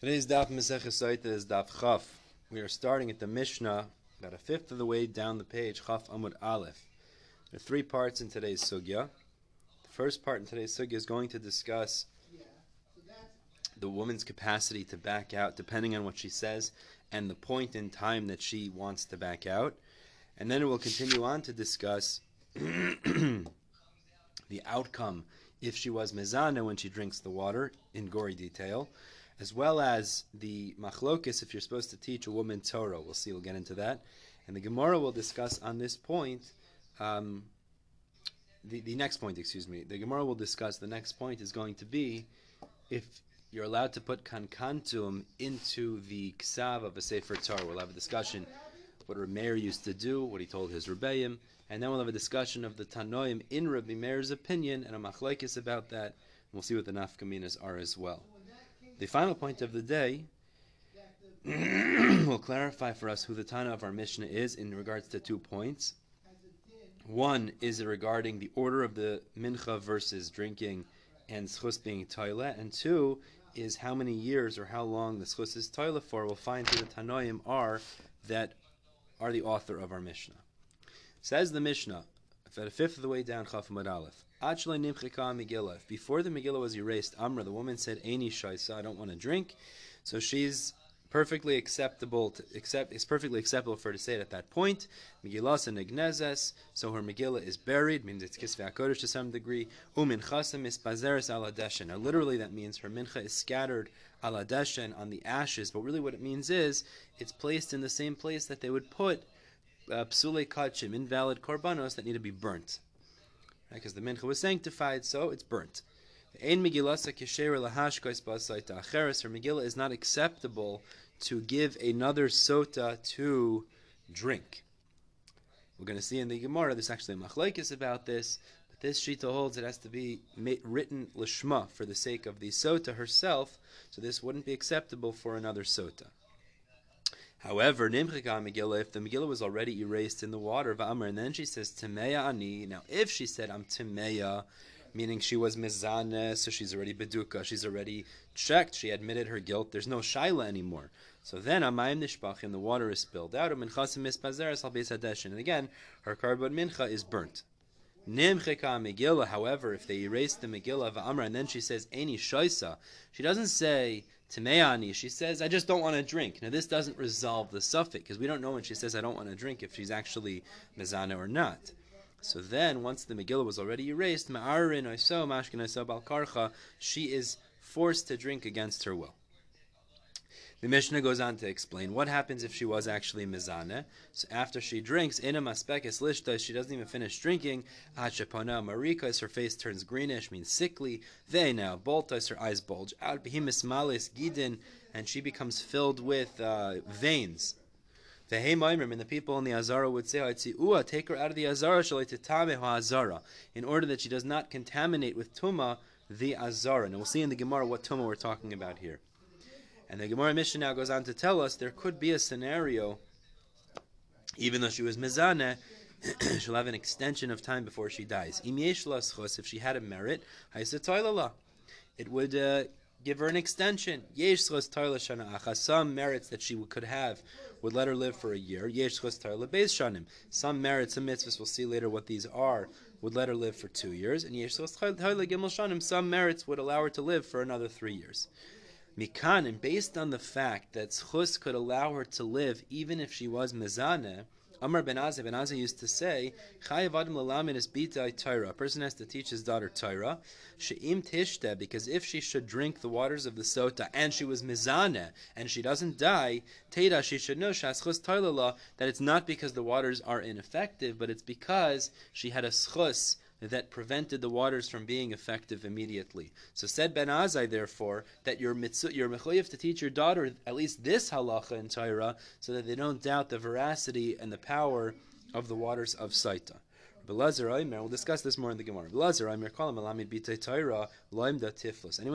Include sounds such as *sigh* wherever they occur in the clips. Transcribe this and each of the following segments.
Today's daf Maseches is daf Chaf. We are starting at the Mishnah, about a fifth of the way down the page, Chaf Amud Aleph. There are three parts in today's sugya. The first part in today's sugya is going to discuss the woman's capacity to back out, depending on what she says, and the point in time that she wants to back out. And then it will continue on to discuss *clears throat* the outcome if she was mezana when she drinks the water in gory detail as well as the machlokis if you're supposed to teach a woman Torah. We'll see, we'll get into that. And the Gemara will discuss on this point, um, the, the next point, excuse me. The Gemara will discuss, the next point is going to be if you're allowed to put kankantum into the ksav of a Sefer Torah. We'll have a discussion what Rameir used to do, what he told his Rebbeim, and then we'll have a discussion of the Tanoim in Rabbi Meir's opinion and a machlekes about that. We'll see what the nafkaminas are as well. The final point of the day *coughs* will clarify for us who the Tana of our Mishnah is in regards to two points. One is regarding the order of the mincha versus drinking and schus being toilet, and two is how many years or how long the schus is toilet for. We'll find who the Tanoim are that are the author of our Mishnah. Says the Mishnah, at a fifth of the way down, Chaf Aleph. Before the Megillah was erased, Amra, the woman said, Aini Shaisa, I don't want to drink. So she's perfectly acceptable to accept it's perfectly acceptable for her to say it at that point. Megillah and Ignezes, so her Megillah is buried, means it's Kisvei HaKodesh to some degree. Umin Chasam is Pazeres ala Now literally that means her mincha is scattered ala on the ashes, but really what it means is it's placed in the same place that they would put uh, psule kachim, invalid korbanos that need to be burnt because the mincha was sanctified, so it's burnt. The Ein Megillasa Kesher Megillah is not acceptable to give another sota to drink. We're going to see in the Gemara, there's actually a machlaikis about this, but this Shita holds it has to be written lishma for the sake of the sota herself, so this wouldn't be acceptable for another sota. However, Nimchika Megillah, if the Megillah was already erased in the water of Amr, and then she says Timeya Ani. Now, if she said I'm Timeya, meaning she was mizane, so she's already beduka, she's already checked, she admitted her guilt. There's no shaila anymore. So then amayim nishpachim, the water is spilled out. Minchasim mispazeres al and again her carbon mincha is burnt. Nimcheka Megillah, however, if they erase the Megillah of Amr and then she says Any Shaisa, she doesn't say Tameani, she says, I just don't want to drink. Now, this doesn't resolve the suffix because we don't know when she says, I don't want to drink, if she's actually mezana or not. So then, once the Megillah was already erased, Ma'arin Oiso, Mashkin Oiso Balkarcha, she is forced to drink against her will. The Mishnah goes on to explain what happens if she was actually mizane. So after she drinks, in a maspekes lishta, she doesn't even finish drinking. Hachapana marikas, her face turns greenish, means sickly. They now boltas, her eyes bulge out. Behemis malis gidin, and she becomes filled with uh, veins. The Heimaimrim and the people in the Azara would say, Ua, take her out of the Azara, Azara, in order that she does not contaminate with Tuma the Azara. And we'll see in the Gemara what Tuma we're talking about here. And the Gemara Mishnah now goes on to tell us there could be a scenario, even though she was mezane, *clears throat* she'll have an extension of time before she dies. If she had a merit, it would uh, give her an extension. Some merits that she could have would let her live for a year. Some merits, some mitzvahs, we'll see later what these are, would let her live for two years. And some merits would allow her to live for another three years. Mikan, and based on the fact that Schus could allow her to live even if she was Mezaneh, Amar ben Azai, ben Azai used to say, Chayav adam lalamin is bitai Torah. A person has to teach his daughter Torah. She'im tishte, because if she should drink the waters of the sota and she was mizane and she doesn't die, Teda, she should know shaschus Torah that it's not because the waters are ineffective, but it's because she had a schus that prevented the waters from being effective immediately. So said Ben Azai, therefore, that you're, mitzu, you're to teach your daughter at least this halacha in Torah, so that they don't doubt the veracity and the power of the waters of Saita. We'll discuss this more in the Gemara. Anyone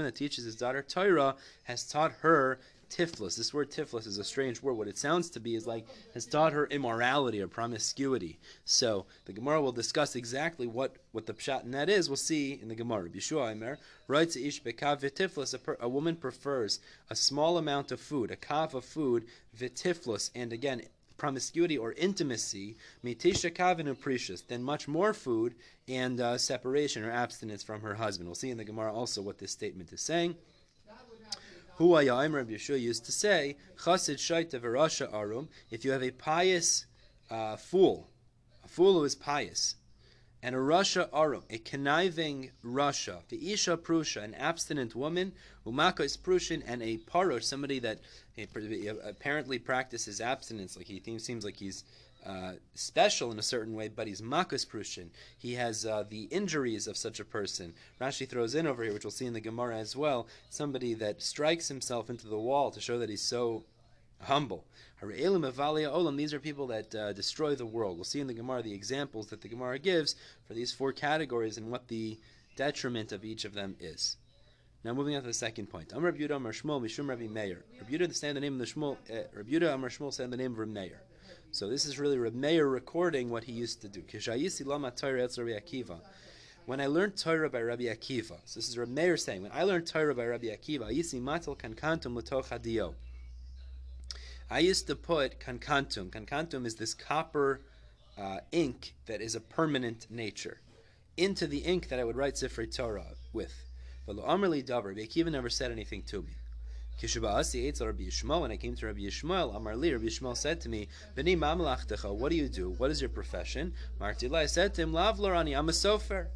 that teaches his daughter Torah has taught her tiflis. This word tiflis is a strange word. What it sounds to be is like has taught her immorality or promiscuity. So the Gemara will discuss exactly what, what the pshat in that is. We'll see in the Gemara. Yeshua Aimer writes ish bekav v'tiflis. A, a woman prefers a small amount of food, a kav of food, v'tiflis, and again promiscuity or intimacy, mitisha kavin precious, then much more food and uh, separation or abstinence from her husband. We'll see in the Gemara also what this statement is saying. Huayim Rabbi Yeshua used to say, Chasid shaita v'rasha arum, if you have a pious uh, fool, a fool who is pious, and a Rasha Arum, a conniving Rasha, the Isha Prusha, an abstinent woman, Umaka is Prushin, and a Parosh, somebody that apparently practices abstinence, like he seems like he's uh, special in a certain way, but he's makus prushin. He has uh, the injuries of such a person. Rashi throws in over here, which we'll see in the Gemara as well, somebody that strikes himself into the wall to show that he's so humble. These are people that uh, destroy the world. We'll see in the Gemara the examples that the Gemara gives for these four categories and what the detriment of each of them is. Now moving on to the second point. Amr Yudah Amr Shmuel Mishum Rabbi Meir. Rabbi Yudah stand the name of the Shmuel. Uh, Rabbi Yudah Amr Shmuel said the name of Rabbi Meir. So this is really Rabbi Meir recording what he used to do. When I learned Torah by Rabbi Akiva, so this is Rabbi saying, when I learned Torah by Rabbi Akiva. I used to put kankantum. Kankantum is this copper uh, ink that is a permanent nature into the ink that I would write Sifrei Torah with. But lo Amrli Davar, Akiva never said anything to me. Kishabasi Eitzel Rabbi Yishmael, when I came to Rabbi Yishmael, Amarli, Rabbi Yishmael said to me, B'ni mamlachtecha, what do you do? What is your profession? Martila, I said to him, Lav Lorani, I'm a sofer.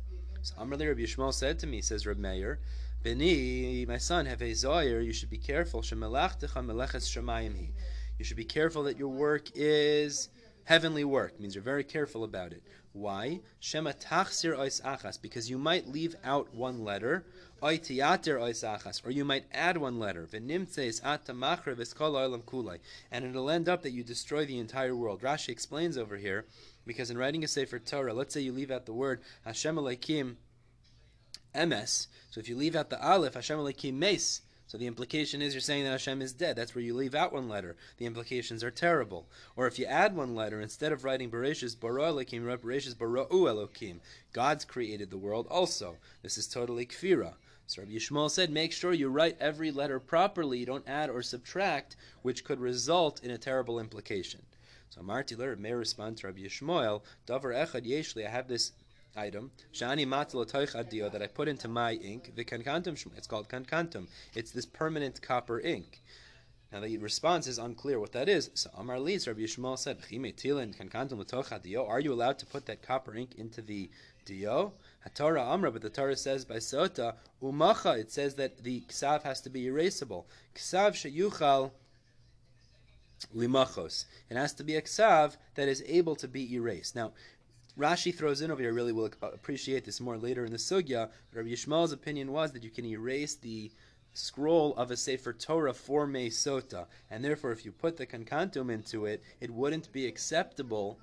So Amarli, Rabbi Yishmael said to me, says Rabbi Meir, B'ni, my son, have a zoyer, you should be careful, shemelachtecha meleches shemayim. You should be careful that your work is heavenly work. Means you're very careful about it. Why? Shema tachsir ois achas, because you might leave out one letter, oitiatir ois achas, or you might add one letter, and it'll end up that you destroy the entire world. Rashi explains over here, because in writing a Sefer Torah, let's say you leave out the word Hashem Alekim Emes, so if you leave out the Aleph, Hashem Alekim Mes, so the implication is you're saying that Hashem is dead. That's where you leave out one letter. The implications are terrible. Or if you add one letter, instead of writing Bereshis bara Elokim, you write Bereshis bara'u. God's created the world also. This is totally kfira. So Rabbi Yishmael said, make sure you write every letter properly. You don't add or subtract, which could result in a terrible implication. So Marti Ler may respond to Rabbi Yishmael, Davar Echad Yeshli, I have this item, Shani Adio, that I put into my ink, the kankantum, it's called kankantum. It's this permanent copper ink. Now the response is unclear what that is. So Amar Liz, Rabbi Yishmael said, Are you allowed to put that copper ink into the dio? Torah Amra, but the Torah says by Sota, Umacha, it says that the ksav has to be erasable. Ksav sheyuchal limachos. It has to be a ksav that is able to be erased. Now, Rashi throws in over here, I really will appreciate this more later in the Sugya. Rabbi Yishmael's opinion was that you can erase the scroll of a Sefer Torah for me Sota, and therefore if you put the Kankantum into it, it wouldn't be acceptable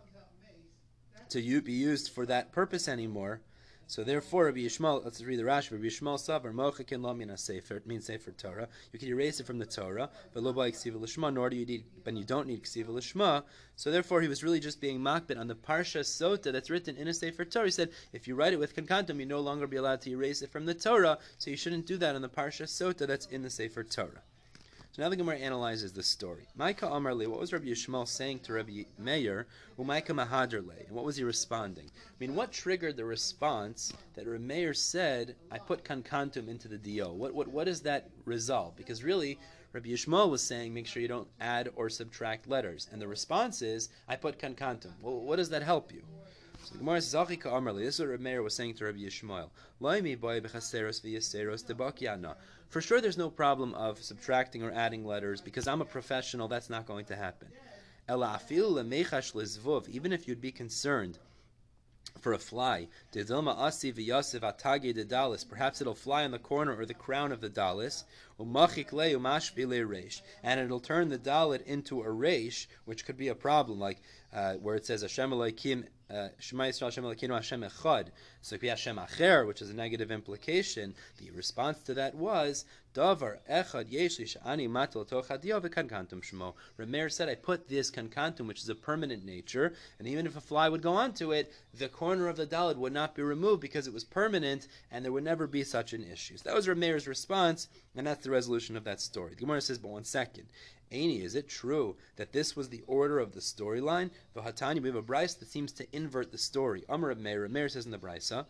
to be used for that purpose anymore. So therefore, Rabbi Yishmael, let's read the Rashi. Rabbi Yishmael Savar Mochakin Lamina Sefer. It means Sefer Torah. You can erase it from the Torah, but lo by Lishma. Nor do you need, but you don't need Ksiva Lishma. So therefore, he was really just being makbid on the Parsha Sota that's written in a Sefer Torah. He said, if you write it with Kankantum, you no longer be allowed to erase it from the Torah. So you shouldn't do that on the Parsha Sota that's in the Sefer Torah. So now the Gemara analyzes this story. Maika Amarli, what was Rabbi Yishmael saying to Rabbi Meir? Umaika Mahaderle, and what was he responding? I mean, what triggered the response that Rabbi Meir said, I put kankantum into the dio? What, what, what does that resolve? Because really, Rabbi Yishmael was saying, make sure you don't add or subtract letters. And the response is, I put kankantum. Well, what does that help you? So Gemara says, this is what Rabbi Meir was saying to Rabbi Yishmael. Loimi boy bechaseros v'yaseros. For sure, there's no problem of subtracting or adding letters because I'm a professional. That's not going to happen. Even if you'd be concerned for a fly, perhaps it'll fly on the corner or the crown of the dalis, and it'll turn the dalit into a reish, which could be a problem, like uh, where it says Hashem Elohim Shema so Acher, which is a negative implication. The response to that was Davar Echad Shani Shmo. Said, I put this kankantum, which is a permanent nature, and even if a fly would go onto it, the corner of the dalid would not be removed because it was permanent, and there would never be such an issue. So that was Rameir's response, and that's the resolution of that story. The Gemara says, but one second. Aini, is it true that this was the order of the storyline? V'hatani, we have a brisa that seems to invert the story. Amar Meir, Meir says in the brisa,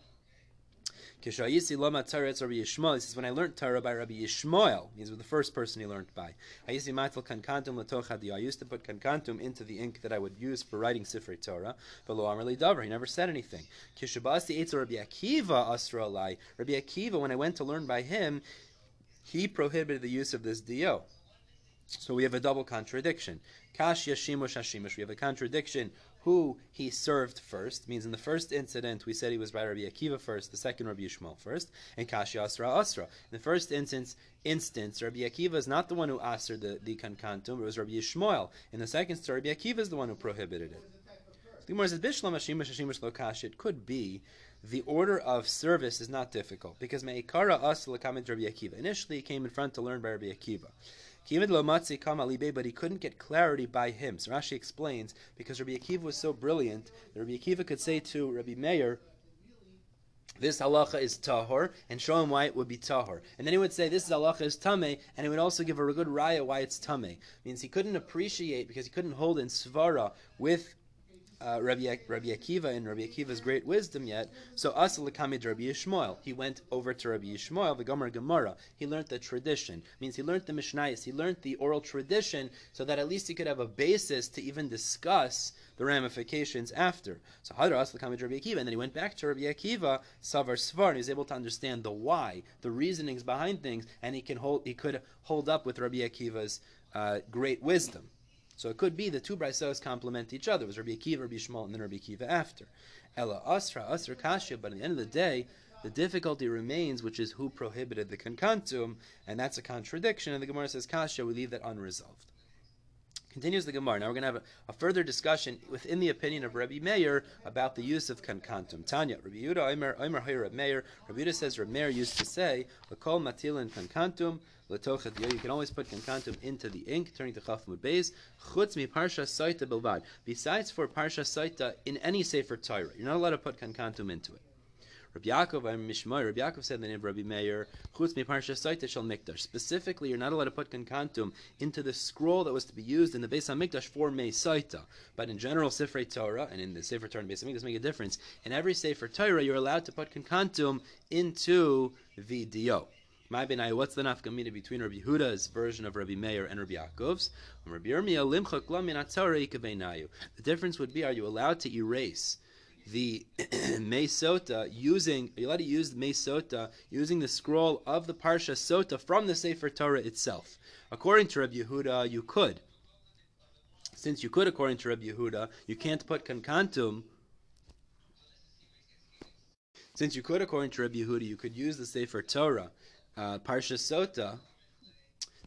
he says, when I learned Torah by Rabbi Yishmael, he's the first person he learned by. I used to put kankantum into the ink that I would use for writing Sifrei Torah, but lo amrli davar, he never said anything. Rabbi Akiva Rabbi Akiva, when I went to learn by him, he prohibited the use of this dio. So we have a double contradiction. Kash yashimush hashimush. We have a contradiction. Who he served first means in the first incident we said he was by Rabbi Akiva first, the second Rabbi Yishmael first, and Kashi Asra Asra. In the first instance, instance Rabbi Akiva is not the one who asked the the kankantum, it was Rabbi Yishmael. In the second story, Rabbi Akiva is the one who prohibited it. The Bishlam Lokash. It could be the order of service is not difficult because Meikara As Lakamid Rabbi Akiva. Initially, he came in front to learn by Rabbi Akiva but he couldn't get clarity by him. So Rashi explains because Rabbi Akiva was so brilliant that Rabbi Akiva could say to Rabbi Meir, this halacha is tahor, and show him why it would be tahor. And then he would say, this is halacha is tame, and he would also give a good raya why it's tame. Means he couldn't appreciate, because he couldn't hold in svara with uh, Rabbi, Rabbi Akiva and Rabbi Akiva's great wisdom yet. So Asal Kamid Rabbi Yishmael. He went over to Rabbi Yishmael, the Gomer Gemara. He learned the tradition. Means he learned the Mishnayos. He learned the oral tradition so that at least he could have a basis to even discuss the ramifications after. So Hadar Kamid Rabbi Akiva, and then he went back to Rabbi Akiva, Savar Svar, and he was able to understand the why, the reasonings behind things, and he can hold he could hold up with Rabbi Akiva's uh, great wisdom. So it could be the two braisos complement each other. It was Rabbi Akiva, Rabbi Shmuel, and then Rabbi Akiva after. Ella Asra, Asra Kashya, but at the end of the day, the difficulty remains, which is who prohibited the kankantum, and that's a contradiction, and the Gemara says Kashya, we leave that unresolved. Continues the Gemara. Now we're going to have a, a, further discussion within the opinion of Rabbi Meir about the use of kankantum. Tanya, Rabbi Yehuda, Omer, Omer, Rabbi Meir. Rabbi Yehuda says Rabbi Meir used to say, "L'kol matilin kankantum." You can always put kankantum into the ink, turning to chafmud beis. Chutz mi parsha saita bilvad. Besides for parsha saita in any sefer Torah, you're not allowed to put kankantum into it. Rabbi Yaakov and Mishmar, Rabbi Yaakov said the name of Rabbi Meir, Chutz saita shel mikdash. Specifically, you're not allowed to put kankantum into the scroll that was to be used in the Beis Hamikdash for Mei Saita. But in general, Sefer Torah and in the Sefer Torah and Beis Hamikdash make a difference. In every Sefer Torah, you're allowed to put kankantum into the dio. My benai, what's the nafkamina between Rabbi Yehuda's version of Rabbi Meir and Rabbi Yaakov's? The difference would be: Are you allowed to erase the *clears throat* Mesota using? Are you allowed to use the Mesota using the scroll of the Parsha Sota from the Sefer Torah itself? According to Rabbi Yehuda, you could. Since you could, according to Rabbi Yehuda, you can't put kankantum since you could, according to Rabbi Yehuda, you could use the Sefer Torah uh, Parsha Sota.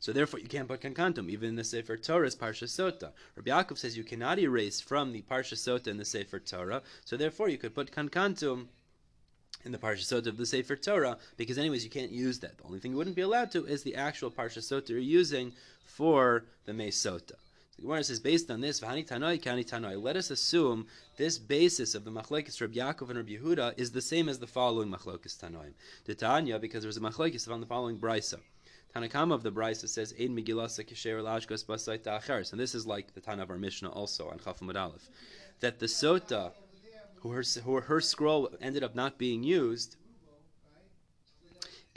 So therefore, you can't put kankantum even in the Sefer Torah's Parsha Sota. Rabbi Yaakov says you cannot erase from the Parsha Sota in the Sefer Torah. So therefore, you could put kankantum in the Parsha Sota of the Sefer Torah because, anyways, you can't use that. The only thing you wouldn't be allowed to is the actual Parsha Sota you're using for the Sota. The Gemara says, based on this, V'hani Tanoi, Kani Tanoi, let us assume this basis of the Machlokes Rabbi Yaakov and Rabbi Yehuda is the same as the following Machlokes Tanoim. The Tanya, because there was a Machlokes on the following Brisa. Tanakama of the Brisa says, Ein Megillasa Kisher Lashkas Basait Ta'acheres. And this is like the Tana of our Mishnah also on Chafamud Aleph. That the Sota, who her, who her scroll ended up not being used,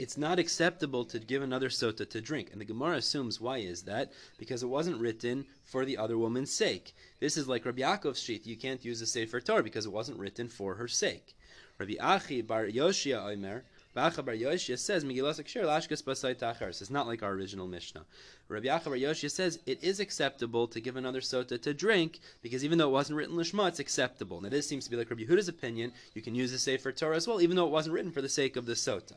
it's not acceptable to give another sota to drink. And the Gemara assumes why is that? Because it wasn't written for the other woman's sake. This is like Rabbi Yaakov's sheet. You can't use the Sefer Torah because it wasn't written for her sake. Rabbi Achi bar Yoshia Omer, Bacha bar Yoshia says, Megillas Akshir Lashkas Basai Tachar. It's not like our original Mishnah. Rabbi Acha bar Yoshia says, it is acceptable to give another sota to drink because even though it wasn't written Lishma, it's acceptable. Now this seems to be like Rabbi Huda's opinion. You can use the Sefer Torah as well, even though it wasn't written for the sake of the sota.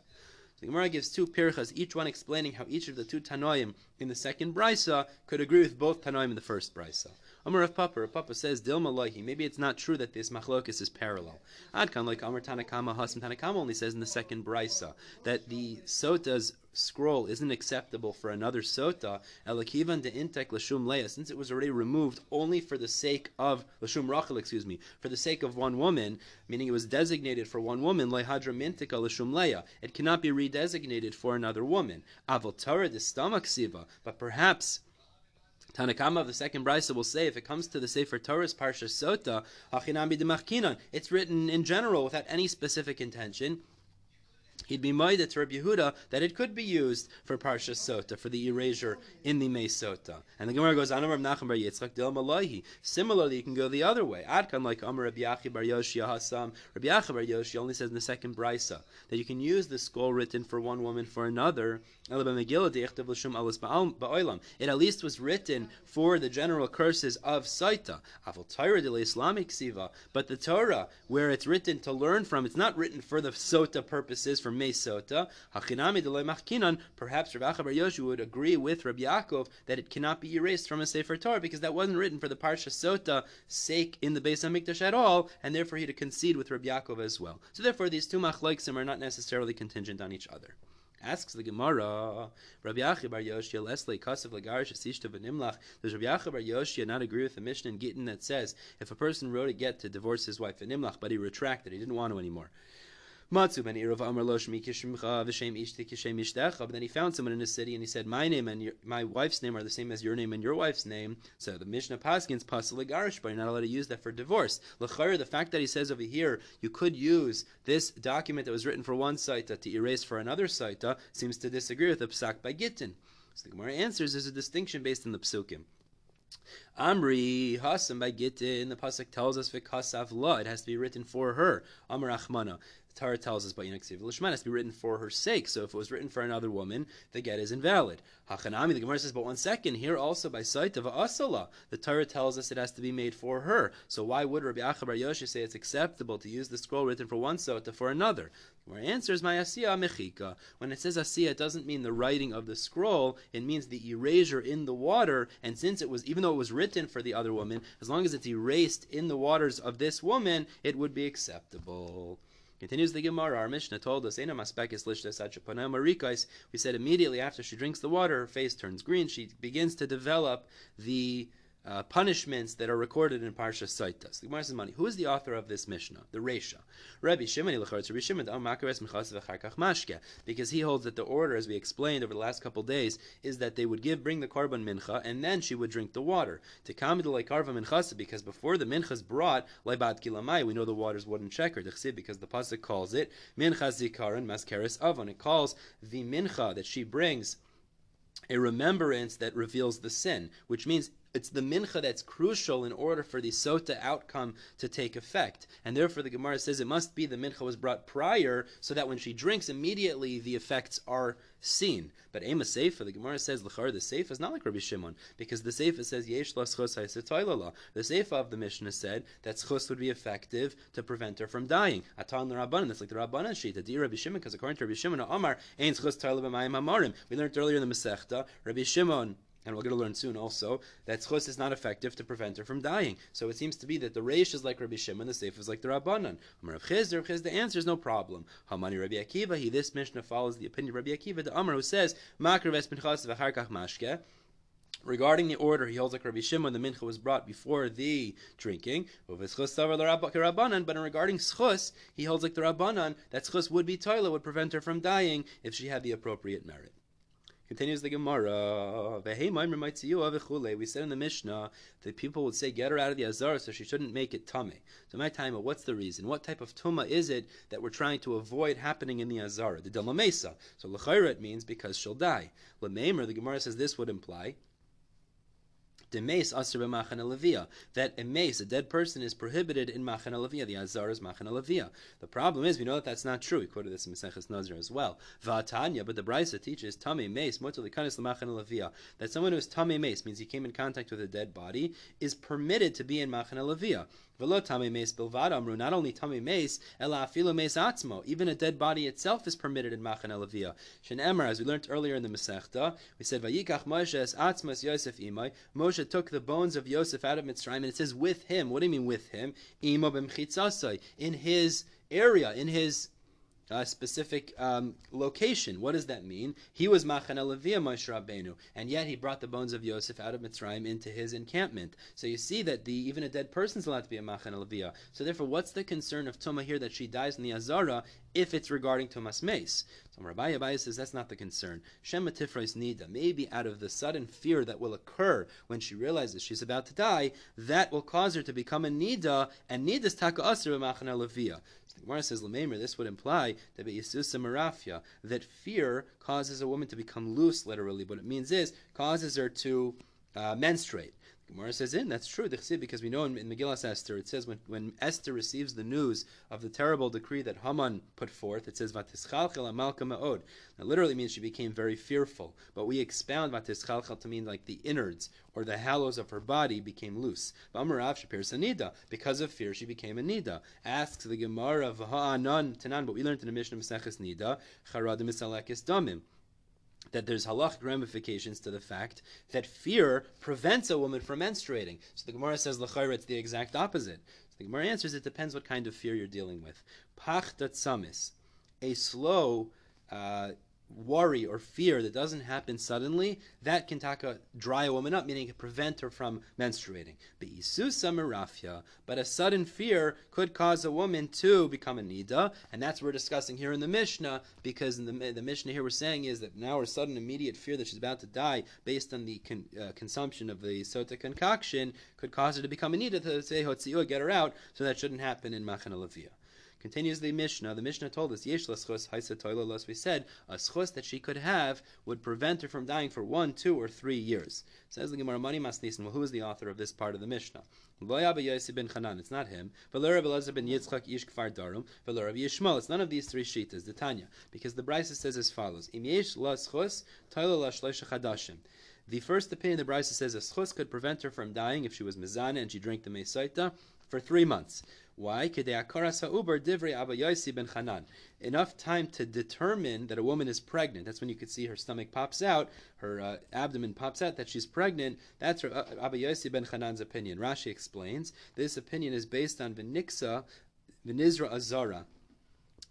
The Gemara gives two pirchas, each one explaining how each of the two Tanoim in the second brisa could agree with both Tanoim in the first brisa. Amar of Papa, Rav Papa says, Dilma Lohi, maybe it's not true that this machlokas is parallel. Adkan, like Amar Tanakama, Hasim Tanakama only says in the second brisa that the sota's scroll isn't acceptable for another sota, elakivan de intek lashum leia, since it was already removed only for the sake of lashum rachel, excuse me, for the sake of one woman, meaning it was designated for one woman, lehadra mintika lashum leia. It cannot be redesignated for another woman. Avol Torah de stomach siva, but perhaps Tanakama of the second brisa will say, if it comes to the Sefer Torah's Parsha Sota, it's written in general without any specific intention he'd be made to Rabbi Yehuda that it could be used for Parsha Sota, for the erasure in the Sota. And the Gemara goes, Anam Nachem Bar Yitzchak Del Malahi. Similarly, you can go the other way. Adkan like Amar Rabbi Yachi Bar Yoshi Hasam. Rabbi Yachi Bar Yoshi only says in the second brisa that you can use the scroll written for one woman for another. It at least was written for the general curses of Saita. But the Torah, where it's written to learn from, it's not written for the Sota purposes, for delay machkinan. Perhaps Rav Bar Yoshu would agree with Rabbi Yaakov that it cannot be erased from a Sefer Torah because that wasn't written for the Parsha Sota sake in the Beis Hamikdash at all, and therefore he'd concede with Rabbi Yaakov as well. So therefore, these two machloksim are not necessarily contingent on each other. Asks the Gemara, Rabbi Yachi Bar Yoshia, Leslie Kasav Lagarish Asishta Benimlach. Does Rabbi Yachi Bar Yoshia not agree with the Mishnah in Gittin that says if a person wrote a get to divorce his wife in Nimlach, but he retracted, he didn't want to anymore? Matzu ben Irav Amar Lo Shmi Kishimcha V'Shem Ishti Kishem Ishtecha. But then he found someone in the city and he said, My name and your, my wife's name are the same as your name and your wife's name. So the Mishnah Paskins Pasal Garish, but you're not allowed to use that for divorce. The fact that he says over here, you could use this document that was written for one site to erase for another site, seems to disagree with the Psak by Gittin. So the Gemara answers there's a distinction based on the Psukim. Amri Hasam by Gittin, the pasuk tells us v'kasav la. It has to be written for her. Amar Achmana. Torah tells us Yineksiv Lishman has to be written for her sake. So if it was written for another woman, the get is invalid. Hachanami, the Gemara says, but one second, here also by sight of Asala, the Torah tells us it has to be made for her. So why would Rabbi Achabar Yoshi say it's acceptable to use the scroll written for one sota for another? Our answer is my asiya mechika. When it says asiya, it doesn't mean the writing of the scroll. It means the erasure in the water. And since it was, even though it was written for the other woman, as long as it's erased in the waters of this woman, it would be acceptable. Continues the Gemara, our Mishnah told us, we said immediately after she drinks the water, her face turns green, she begins to develop the uh, punishments that are recorded in Parsha Saitas. The Gemara says, "Money. Who is the author of this Mishnah? The Resha, Rabbi Shimon Rabbi Shimon because he holds that the order, as we explained over the last couple days, is that they would give bring the korban mincha and then she would drink the water. To minchas, because before the mincha is brought, kilamai, we know the water's wooden checker. Because the pasuk calls it mincha zikaron maskeres avon. It calls the mincha that she brings a remembrance that reveals the sin, which means it's the mincha that's crucial in order for the sota outcome to take effect. And therefore, the Gemara says it must be the mincha was brought prior, so that when she drinks, immediately the effects are seen. But Ema Seifa, the Gemara says, L'char, the Seifa is not like Rabbi Shimon, because the Seifa says, Yesh The Seifa of the Mishnah said that schos would be effective to prevent her from dying. Atan Rabbanan, that's like the Rabbanan Shita, Di Rabbi Shimon, because according to Rabbi Shimon, Amar, Ein schos. We learned earlier in the Masechta, Rabbi Shimon and we're going to learn soon also that schus is not effective to prevent her from dying. So it seems to be that the reish is like Rabbi Shimon, the seif is like the Rabbanan. Rav Chizr, Chiz, the answer is no problem. Hamani Rabbi Akiva, he this Mishnah follows the opinion of Rabbi Akiva, the Amr who says. Regarding the order, he holds like Rabbi Shimon, the mincha was brought before the drinking. But in regarding schus, he holds like the Rabbanan that schus would be toilet, would prevent her from dying if she had the appropriate merit. Continues the Gemara. We said in the Mishnah that people would say, get her out of the Azar, so she shouldn't make it tame. So my time, what's the reason? What type of tuma is it that we're trying to avoid happening in the Azara? The Delamesa. So L'chaira means because she'll die. L'meimer, the Gemara says this would imply that a mace, a dead person, is prohibited in Machana Levia. The Azar is Machana Levia. The problem is, we know that that's not true. We quoted this in Maseches Nazir as well. Vatanya, but the Brisa teaches Tame Mace, Motalikanis Machana Levia, that someone who is Tame Mace, means he came in contact with a dead body, is permitted to be in Machana Levia. Velo tame mace bilvad amru. Not only tame mace, ela mace atzmo. Even a dead body itself is permitted in machan elavia. Shen as we learned earlier in the Masechta, we said vayikach Moshe es atzmos Yosef imay. Moshe took the bones of Yosef out of Mitzrayim, and it says with him. What do you mean with him? Imo. In his area, in his a specific um, location. What does that mean? He was Machane Levia Moshe Rabbeinu, and yet he brought the bones of Yosef out of Mitzrayim into his encampment. So you see that the even a dead person is allowed to be a Machane Levia. So therefore, what's the concern of Tuma here that she dies in the Azara if it's regarding Tumas Mace? So Rabbi Abai says that's not the concern. Shema Tifrais Nida, maybe out of the sudden fear that will occur when she realizes she's about to die, that will cause her to become a Nida, and Nida's Taka Asr Machane Levia. The Gemara says, Lamemer, this would imply that marafia, that fear causes a woman to become loose, literally. What it means is, causes her to uh, menstruate. Gemara says in that's true because we know in, in Megillah Esther it says when, when Esther receives the news of the terrible decree that Haman put forth it says vatischalchel amalka ma'od. That literally means she became very fearful, but we expound vatischalchel to mean like the innards or the hallows of her body became loose. V'amarav shapir sanida because of fear she became a nida. Asks the Gemara of ha'anan tanan, but we learned in the Mishnah Maseches Nida charadim damim that there's halachic ramifications to the fact that fear prevents a woman from menstruating. So the Gemara says l'chayr it's the exact opposite. So the Gemara answers it depends what kind of fear you're dealing with. Pach samis, a slow uh, worry or fear that doesn't happen suddenly, that can taka dry a woman up, meaning it prevent her from menstruating. But a sudden fear could cause a woman to become a nida, and that's what we're discussing here in the Mishnah, because in the, the Mishnah here we're saying is that now her sudden immediate fear that she's about to die based on the con, uh, consumption of the sota concoction could cause her to become a nida to say hotziu, get her out, so that shouldn't happen in Machan Continues the Mishnah. The Mishnah told us, Yesh laschos haisa We said a schos that she could have would prevent her from dying for one, two, or three years. Says the Gemara Mani Masnisin. Well, who is the author of this part of the Mishnah? It's not him. It's none of these three shitas. The Tanya, because the Brisa says as follows. The first opinion, the Brisa says a schus could prevent her from dying if she was mizana and she drank the mesaita for three months. Why? Enough time to determine that a woman is pregnant. That's when you could see her stomach pops out, her uh, abdomen pops out, that she's pregnant. That's uh, Abba Yossi ben Chanan's opinion. Rashi explains this opinion is based on Viniksa, Vinizra Azara.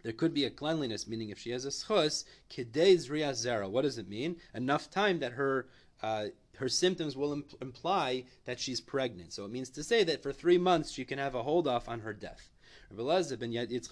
There could be a cleanliness, meaning if she has a schus, kidei zera. What does it mean? Enough time that her uh, her symptoms will imp- imply that she's pregnant. So it means to say that for three months she can have a hold off on her death. So the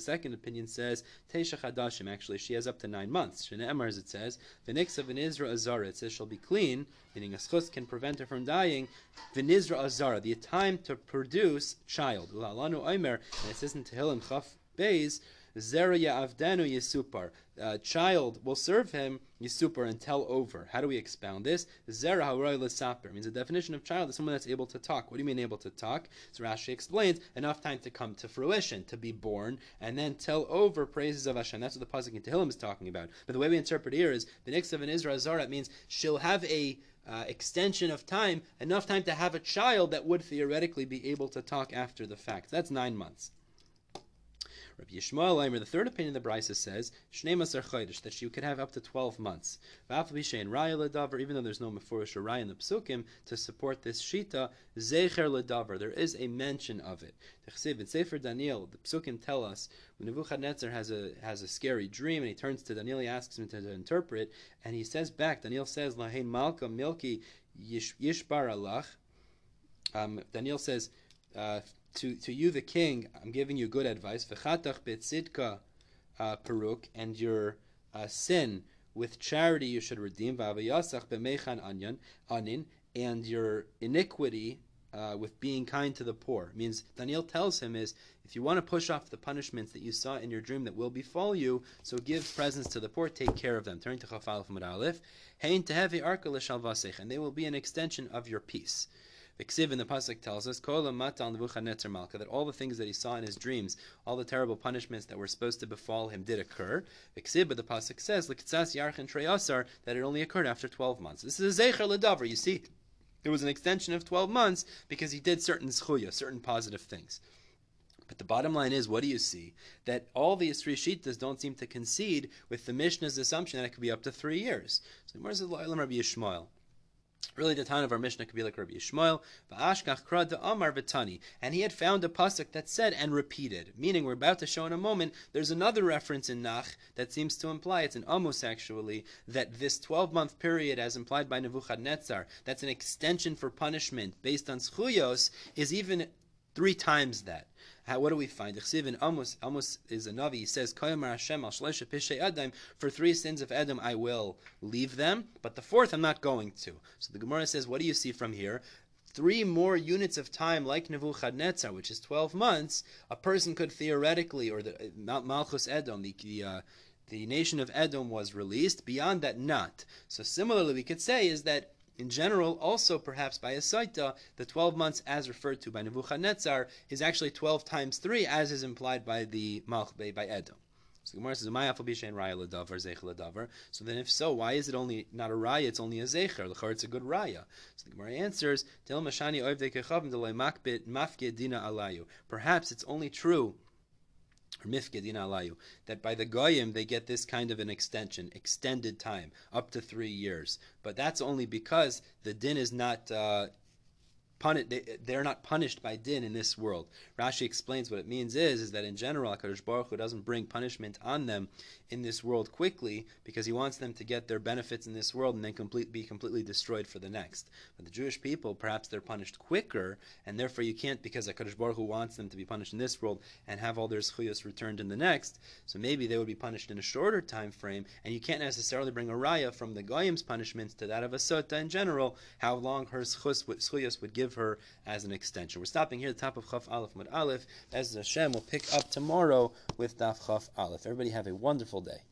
second opinion says Teisha. Actually, she has up to nine months. Shneemar, as it says, V'niksa v'nizra azara. It says she'll be clean, meaning a schus can prevent her from dying. V'nizra azara, the time to produce child. And it says in Tehillim Chaf Beis Zera Ya'avdenu Yisupar. A child will serve him Yisupar and tell over. How do we expound this? Zera Haroy L'Saper means the definition of child is someone that's able to talk. What do you mean able to talk? So Rashi explains enough time to come to fruition, to be born, and then tell over praises of Hashem. That's what the pasuk in Tehillim is talking about. But the way we interpret here is the next of an Israel Zara means she'll have a uh, extension of time, enough time to have a child that would theoretically be able to talk after the fact. That's nine months. Rabbi Yishmael Eimer, the third opinion of the Brisa says, Shnei Masar Chodesh, that she could have up to 12 months. V'af Raya Ledavar, even though there's no Mefurish or Raya in the Psukim, to support this Shita, Zecher Ledavar, there is a mention of it. In Sefer Daniel, the Psukim tell us, when Nebuchadnezzar has a, has a scary dream, and he turns to Daniel, he asks him to, to interpret, and he says back, Daniel says, Lahain Malka Milki Yishbar Allah. Um, Daniel says, uh, to, to you, the king, I'm giving you good advice. V'chatach betzidka uh, peruk, and your uh, sin with charity you should redeem. V'avayasach b'mechan anyan anin, and your iniquity uh, with being kind to the poor. Means Daniel tells him is if you want to push off the punishments that you saw in your dream that will befall you, so give presents to the poor, take care of them. Turning to Chafal from Aleph, Hein tehevi arka and they will be an extension of your peace. The Ksiv in the Pasuk tells us, that all the things that he saw in his dreams, all the terrible punishments that were supposed to befall him did occur. The Ksiv, but the Pasuk says, that it only occurred after 12 months. This is a Zecher Ledavar. You see, it was an extension of 12 months because he did certain zchuya, certain positive things. But the bottom line is, what do you see? That all three shitas don't seem to concede with the Mishnah's assumption that it could be up to three years. So where's the Rabbi Yishmael? Really, the time of our Mishnah could be like Rabbi Yishmael, v'ashkach kra Amar v'tani, and he had found a pasuk that said and repeated, meaning we're about to show in a moment. There's another reference in Nach that seems to imply it's an Amos actually that this 12-month period, as implied by Nebuchadnezzar, that's an extension for punishment based on schuyos, is even three times that. How, what do we find? in Amos, Amos is a Navi. He says, Hashem al. For three sins of Edom, I will leave them, but the fourth, I'm not going to. So the Gemara says, what do you see from here? Three more units of time, like Nebuchadnezzar, which is 12 months, a person could theoretically, or the Malchus Edom, the, the uh, the nation of Edom was released. Beyond that, not. So similarly, we could say is that in general, also perhaps by a saita, the 12 months as referred to by Nebuchadnezzar is actually 12 times 3 as is implied by the Malchbe, by Edom. So the Gemara says, raya So then, if so, why is it only not a raya? It's only a zecher. L'chor, it's a good raya. So the Gemara answers, "Tel mashani oivdei kechavim delay makbit mafke dina alayu." Perhaps it's only true that by the goyim they get this kind of an extension, extended time, up to three years. But that's only because the din is not uh, they, are not punished by din in this world. Rashi explains what it means is, is that in general, HaKadosh Baruch Hu doesn't bring punishment on them in this world quickly because he wants them to get their benefits in this world and then complete, be completely destroyed for the next. But the Jewish people, perhaps they're punished quicker, and therefore you can't, because HaKadosh Baruch Hu wants them to be punished in this world and have all their zchuyos returned in the next, so maybe they would be punished in a shorter time frame, and you can't necessarily bring a raya from the Goyim's punishments to that of a sota in general, how long her zchuyos would give her as an extension. We're stopping here at the top of Chaf Aleph Mud Aleph. As Hashem will pick up tomorrow with Daf Chaf Aleph. Everybody have a wonderful day.